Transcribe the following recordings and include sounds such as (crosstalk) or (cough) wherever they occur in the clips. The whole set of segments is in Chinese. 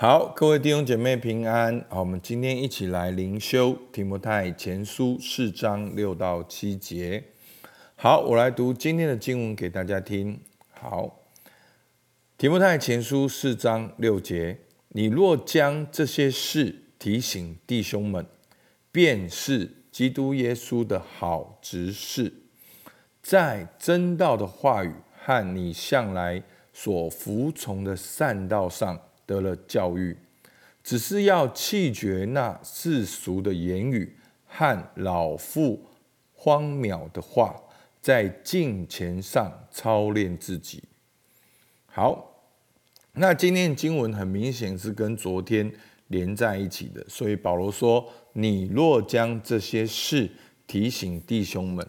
好，各位弟兄姐妹平安。好，我们今天一起来灵修提摩太前书四章六到七节。好，我来读今天的经文给大家听。好，提摩太前书四章六节：你若将这些事提醒弟兄们，便是基督耶稣的好执事，在真道的话语和你向来所服从的善道上。得了教育，只是要弃绝那世俗的言语和老妇荒谬的话，在镜前上操练自己。好，那今天经文很明显是跟昨天连在一起的，所以保罗说：“你若将这些事提醒弟兄们，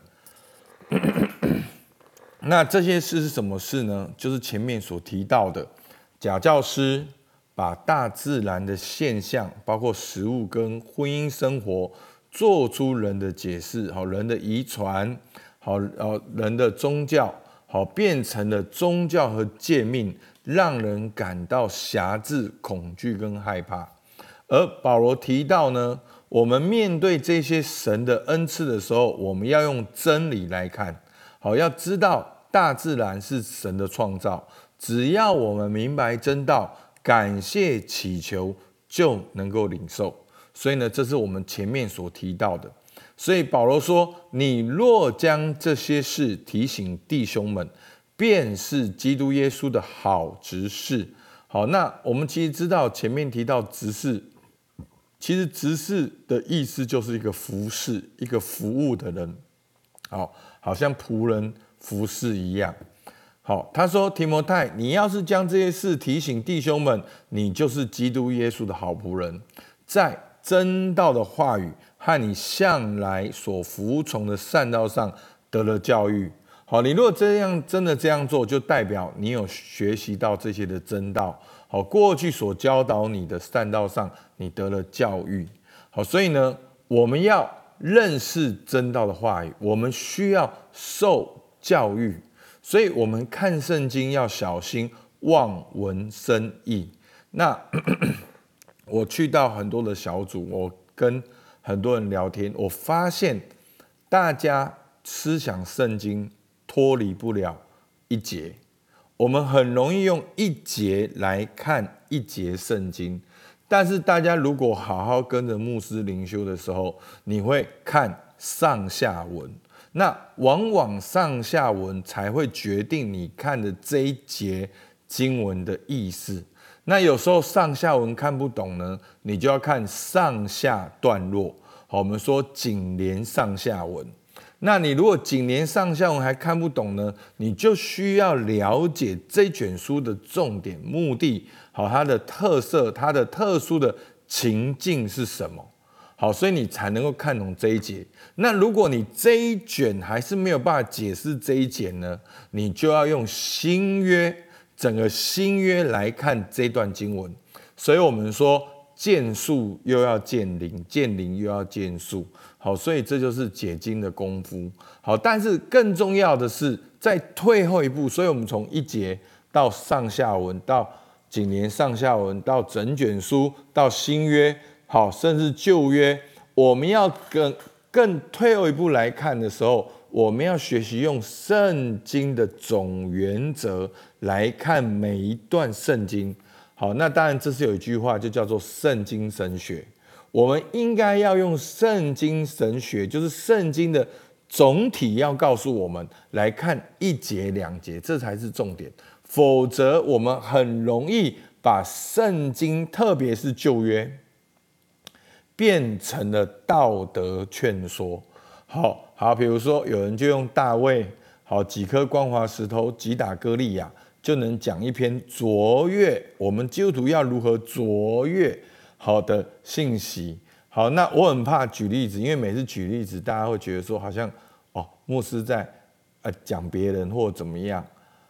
(coughs) 那这些事是什么事呢？就是前面所提到的假教师。”把大自然的现象，包括食物跟婚姻生活，做出人的解释，好人的遗传，好呃人的宗教，好变成了宗教和诫命，让人感到狭制、恐惧跟害怕。而保罗提到呢，我们面对这些神的恩赐的时候，我们要用真理来看，好要知道大自然是神的创造，只要我们明白真道。感谢祈求就能够领受，所以呢，这是我们前面所提到的。所以保罗说：“你若将这些事提醒弟兄们，便是基督耶稣的好执事。”好，那我们其实知道前面提到执事，其实执事的意思就是一个服侍、一个服务的人，好，好像仆人服侍一样。好，他说提摩太，你要是将这些事提醒弟兄们，你就是基督耶稣的好仆人，在真道的话语和你向来所服从的善道上得了教育。好，你如果这样真的这样做，就代表你有学习到这些的真道。好，过去所教导你的善道上，你得了教育。好，所以呢，我们要认识真道的话语，我们需要受教育。所以，我们看圣经要小心望文生义。那 (coughs) 我去到很多的小组，我跟很多人聊天，我发现大家思想圣经脱离不了一节。我们很容易用一节来看一节圣经，但是大家如果好好跟着牧师灵修的时候，你会看上下文。那往往上下文才会决定你看的这一节经文的意思。那有时候上下文看不懂呢，你就要看上下段落。好，我们说紧连上下文。那你如果紧连上下文还看不懂呢，你就需要了解这卷书的重点、目的，好，它的特色、它的特殊的情境是什么。好，所以你才能够看懂这一节。那如果你这一卷还是没有办法解释这一节呢，你就要用新约整个新约来看这段经文。所以我们说见树又要见林，见林又要见树。好，所以这就是解经的功夫。好，但是更重要的是在退后一步，所以我们从一节到上下文，到几年上下文，到整卷书，到新约。好，甚至旧约，我们要更更退后一步来看的时候，我们要学习用圣经的总原则来看每一段圣经。好，那当然这是有一句话，就叫做圣经神学。我们应该要用圣经神学，就是圣经的总体要告诉我们来看一节两节，这才是重点。否则，我们很容易把圣经，特别是旧约。变成了道德劝说，好好，比如说有人就用大卫，好几颗光滑石头击打歌利亚，就能讲一篇卓越我们基督徒要如何卓越好的信息。好，那我很怕举例子，因为每次举例子，大家会觉得说好像哦，牧师在呃讲别人或怎么样。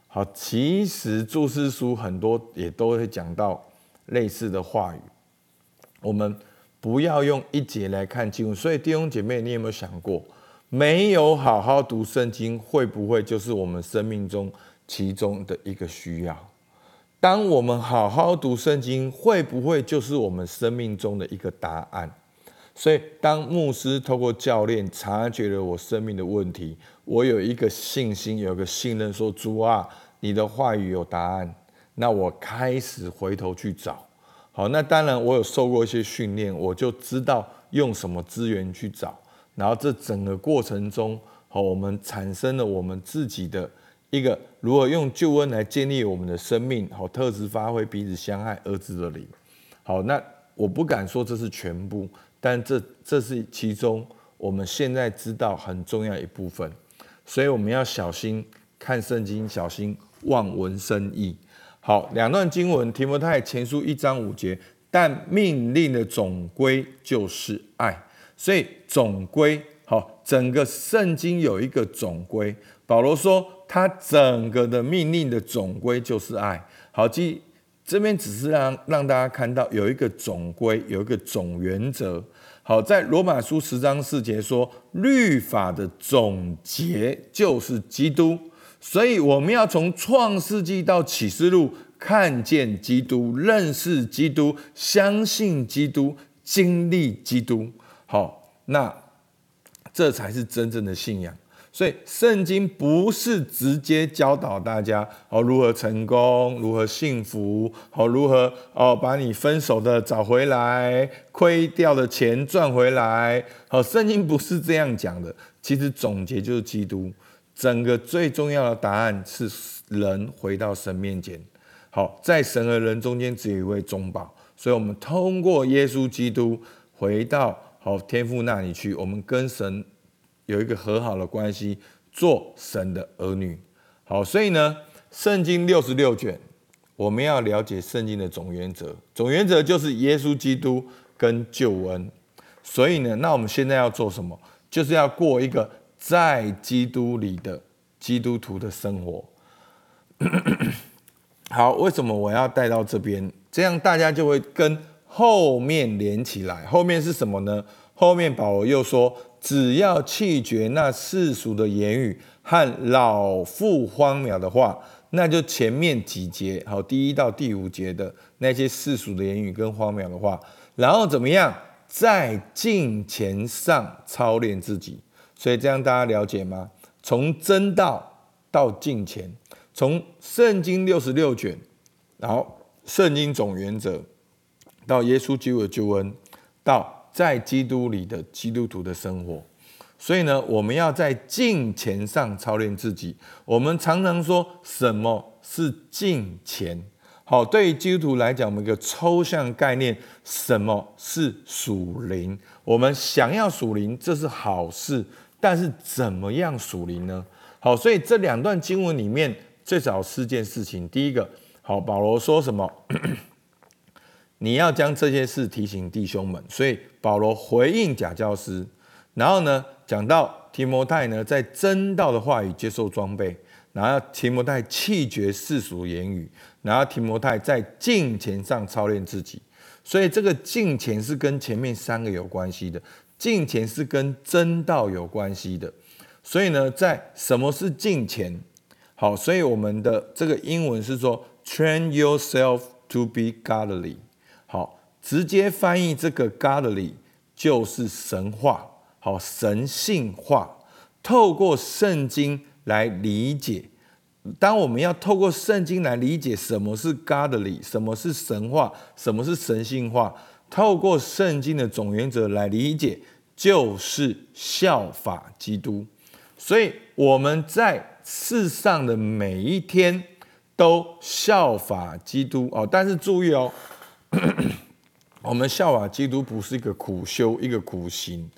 好，其实注释书很多也都会讲到类似的话语，我们。不要用一节来看经文，所以弟兄姐妹，你有没有想过，没有好好读圣经，会不会就是我们生命中其中的一个需要？当我们好好读圣经，会不会就是我们生命中的一个答案？所以，当牧师透过教练察觉了我生命的问题，我有一个信心，有一个信任，说主啊，你的话语有答案。那我开始回头去找。好，那当然我有受过一些训练，我就知道用什么资源去找。然后这整个过程中，好，我们产生了我们自己的一个如何用救恩来建立我们的生命，好，特质发挥，彼此相爱，儿子的灵。好，那我不敢说这是全部。但这这是其中我们现在知道很重要一部分，所以我们要小心看圣经，小心望文生义。好，两段经文，提摩太前书一章五节，但命令的总归就是爱，所以总归好，整个圣经有一个总归。保罗说，他整个的命令的总归就是爱。好，记。这边只是让让大家看到有一个总规，有一个总原则。好，在罗马书十章四节说，律法的总结就是基督，所以我们要从创世纪到启示录看见基督，认识基督，相信基督，经历基督。好，那这才是真正的信仰。所以圣经不是直接教导大家哦如何成功，如何幸福，哦如何哦把你分手的找回来，亏掉的钱赚回来。好，圣经不是这样讲的。其实总结就是基督，整个最重要的答案是人回到神面前。好，在神和人中间只有一位中保，所以我们通过耶稣基督回到好天父那里去，我们跟神。有一个和好的关系，做神的儿女。好，所以呢，圣经六十六卷，我们要了解圣经的总原则。总原则就是耶稣基督跟救恩。所以呢，那我们现在要做什么？就是要过一个在基督里的基督徒的生活。(coughs) 好，为什么我要带到这边？这样大家就会跟后面连起来。后面是什么呢？后面保罗又说。只要弃绝那世俗的言语和老妇荒谬的话，那就前面几节好，第一到第五节的那些世俗的言语跟荒谬的话，然后怎么样，在敬前上操练自己。所以这样大家了解吗？从真道到敬前，从圣经六十六卷，然后圣经总原则，到耶稣基督的救恩，到。在基督里的基督徒的生活，所以呢，我们要在敬虔上操练自己。我们常常说什么是敬虔？好，对于基督徒来讲，我们一个抽象概念，什么是属灵？我们想要属灵，这是好事，但是怎么样属灵呢？好，所以这两段经文里面最少四件事情。第一个，好，保罗说什么？(clears throat) 你要将这些事提醒弟兄们，所以保罗回应假教师，然后呢，讲到提摩太呢，在真道的话语接受装备，然后提摩太弃绝世俗言语，然后提摩太在敬虔上操练自己，所以这个敬虔是跟前面三个有关系的，敬虔是跟真道有关系的，所以呢，在什么是敬虔？好，所以我们的这个英文是说，train yourself to be godly。好，直接翻译这个 godly 就是神话，好，神性化。透过圣经来理解，当我们要透过圣经来理解什么是 godly，什么是神话，什么是神性化，透过圣经的总原则来理解，就是效法基督。所以我们在世上的每一天都效法基督哦，但是注意哦。(clears throat) 我们效法基督不是一个苦修，一个苦行。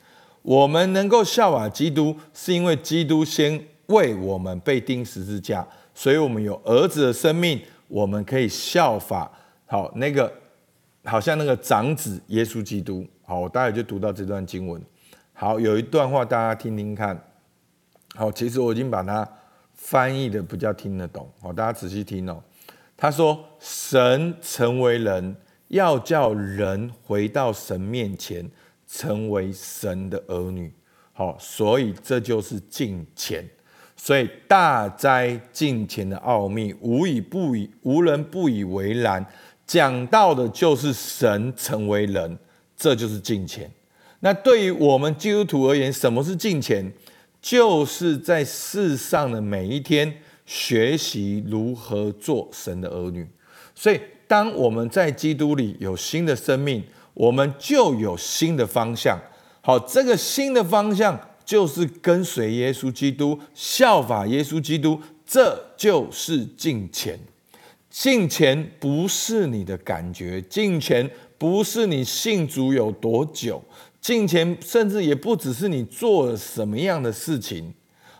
我们能够效法基督，是因为基督先为我们被钉十字架，所以我们有儿子的生命，我们可以效法。好，那个好像那个长子耶稣基督。好，我待会就读到这段经文。好，有一段话大家听听看。好，其实我已经把它翻译的比较听得懂。好，大家仔细听哦。他说：“神成为人。”要叫人回到神面前，成为神的儿女。好，所以这就是敬虔。所以大灾敬虔的奥秘，无以不以无人不以为然。讲到的就是神成为人，这就是近前。那对于我们基督徒而言，什么是近前？就是在世上的每一天，学习如何做神的儿女。所以，当我们在基督里有新的生命，我们就有新的方向。好，这个新的方向。就是跟随耶稣基督，效法耶稣基督，这就是敬虔。敬虔不是你的感觉，敬虔不是你信主有多久，敬虔甚至也不只是你做了什么样的事情。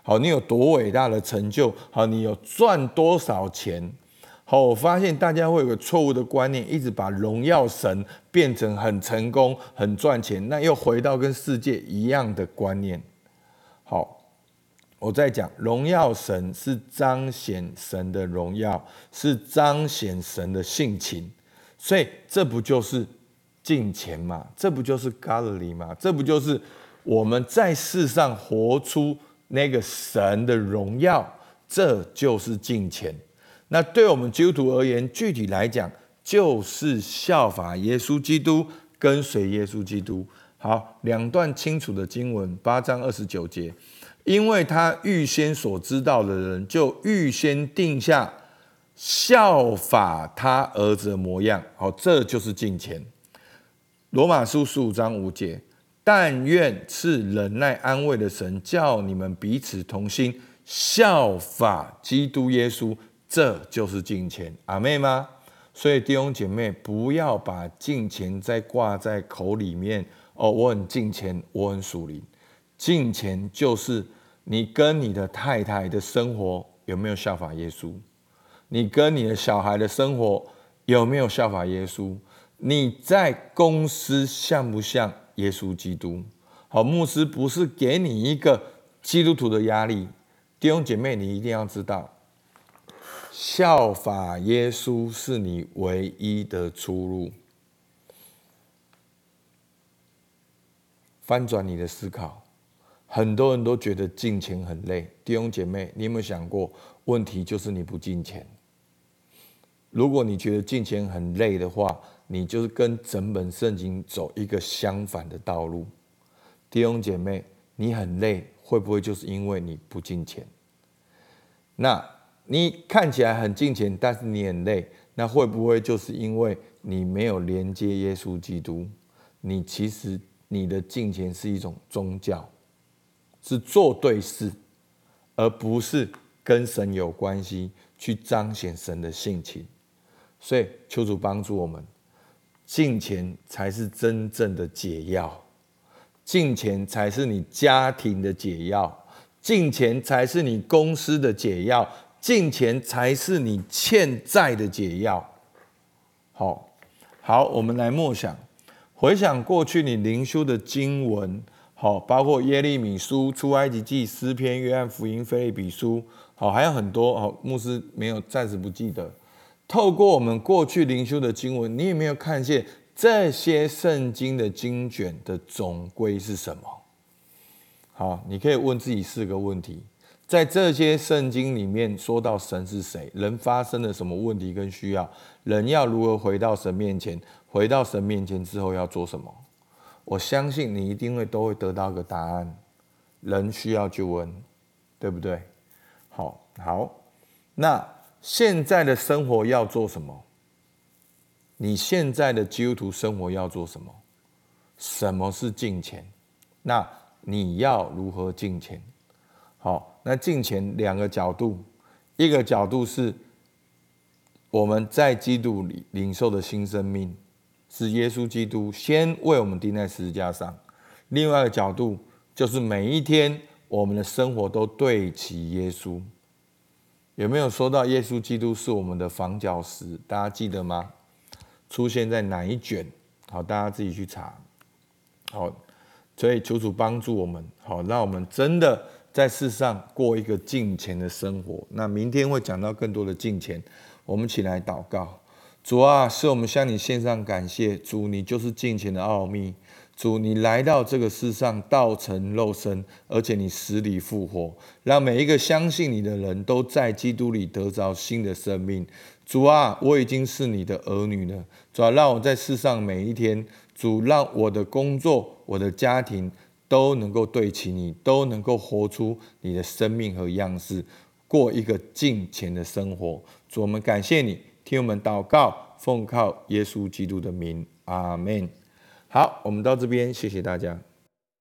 好，你有多伟大的成就？好，你有赚多少钱？好，我发现大家会有个错误的观念，一直把荣耀神变成很成功、很赚钱，那又回到跟世界一样的观念。我在讲荣耀神是彰显神的荣耀，是彰显神的性情，所以这不就是敬虔吗？这不就是 godly 吗？这不就是我们在世上活出那个神的荣耀？这就是敬虔。那对我们基督徒而言，具体来讲，就是效法耶稣基督，跟随耶稣基督。好，两段清楚的经文，八章二十九节，因为他预先所知道的人，就预先定下效法他儿子的模样。好，这就是敬虔。罗马书十五章五节，但愿赐忍耐安慰的神，叫你们彼此同心，效法基督耶稣，这就是敬虔。阿妹吗？所以弟兄姐妹，不要把敬虔再挂在口里面。哦，我很敬虔，我很属灵。敬虔就是你跟你的太太的生活有没有效法耶稣？你跟你的小孩的生活有没有效法耶稣？你在公司像不像耶稣基督？好，牧师不是给你一个基督徒的压力，弟兄姐妹，你一定要知道，效法耶稣是你唯一的出路。翻转你的思考，很多人都觉得进钱很累。弟兄姐妹，你有没有想过，问题就是你不进钱？如果你觉得进钱很累的话，你就是跟整本圣经走一个相反的道路。弟兄姐妹，你很累，会不会就是因为你不进钱？那你看起来很进钱，但是你很累，那会不会就是因为你没有连接耶稣基督？你其实。你的进钱是一种宗教，是做对事，而不是跟神有关系，去彰显神的性情。所以求主帮助我们，敬虔才是真正的解药，敬虔才是你家庭的解药，敬虔才是你公司的解药，敬虔才是你欠债的解药。好，好，我们来默想。回想过去你灵修的经文，好，包括耶利米书、出埃及记、诗篇、约翰福音、菲利比书，好，还有很多，好，牧师没有暂时不记得。透过我们过去灵修的经文，你有没有看见这些圣经的经卷的总归是什么？好，你可以问自己四个问题：在这些圣经里面说到神是谁，人发生了什么问题跟需要，人要如何回到神面前？回到神面前之后要做什么？我相信你一定会都会得到个答案。人需要救恩，对不对？好，好。那现在的生活要做什么？你现在的基督徒生活要做什么？什么是敬虔？那你要如何敬虔？好，那敬虔两个角度，一个角度是我们在基督里领受的新生命。是耶稣基督先为我们钉在十字架上。另外一个角度就是每一天我们的生活都对齐耶稣。有没有说到耶稣基督是我们的房角石？大家记得吗？出现在哪一卷？好，大家自己去查。好，所以求主帮助我们，好，让我们真的在世上过一个敬虔的生活。那明天会讲到更多的敬虔，我们起来祷告。主啊，是我们向你献上感谢。主，你就是金钱的奥秘。主，你来到这个世上，道成肉身，而且你死里复活，让每一个相信你的人都在基督里得着新的生命。主啊，我已经是你的儿女了。主啊，让我在世上每一天，主让我的工作、我的家庭都能够对齐你，都能够活出你的生命和样式，过一个敬虔的生活。主，我们感谢你，听我们祷告，奉靠耶稣基督的名，阿门。好，我们到这边，谢谢大家。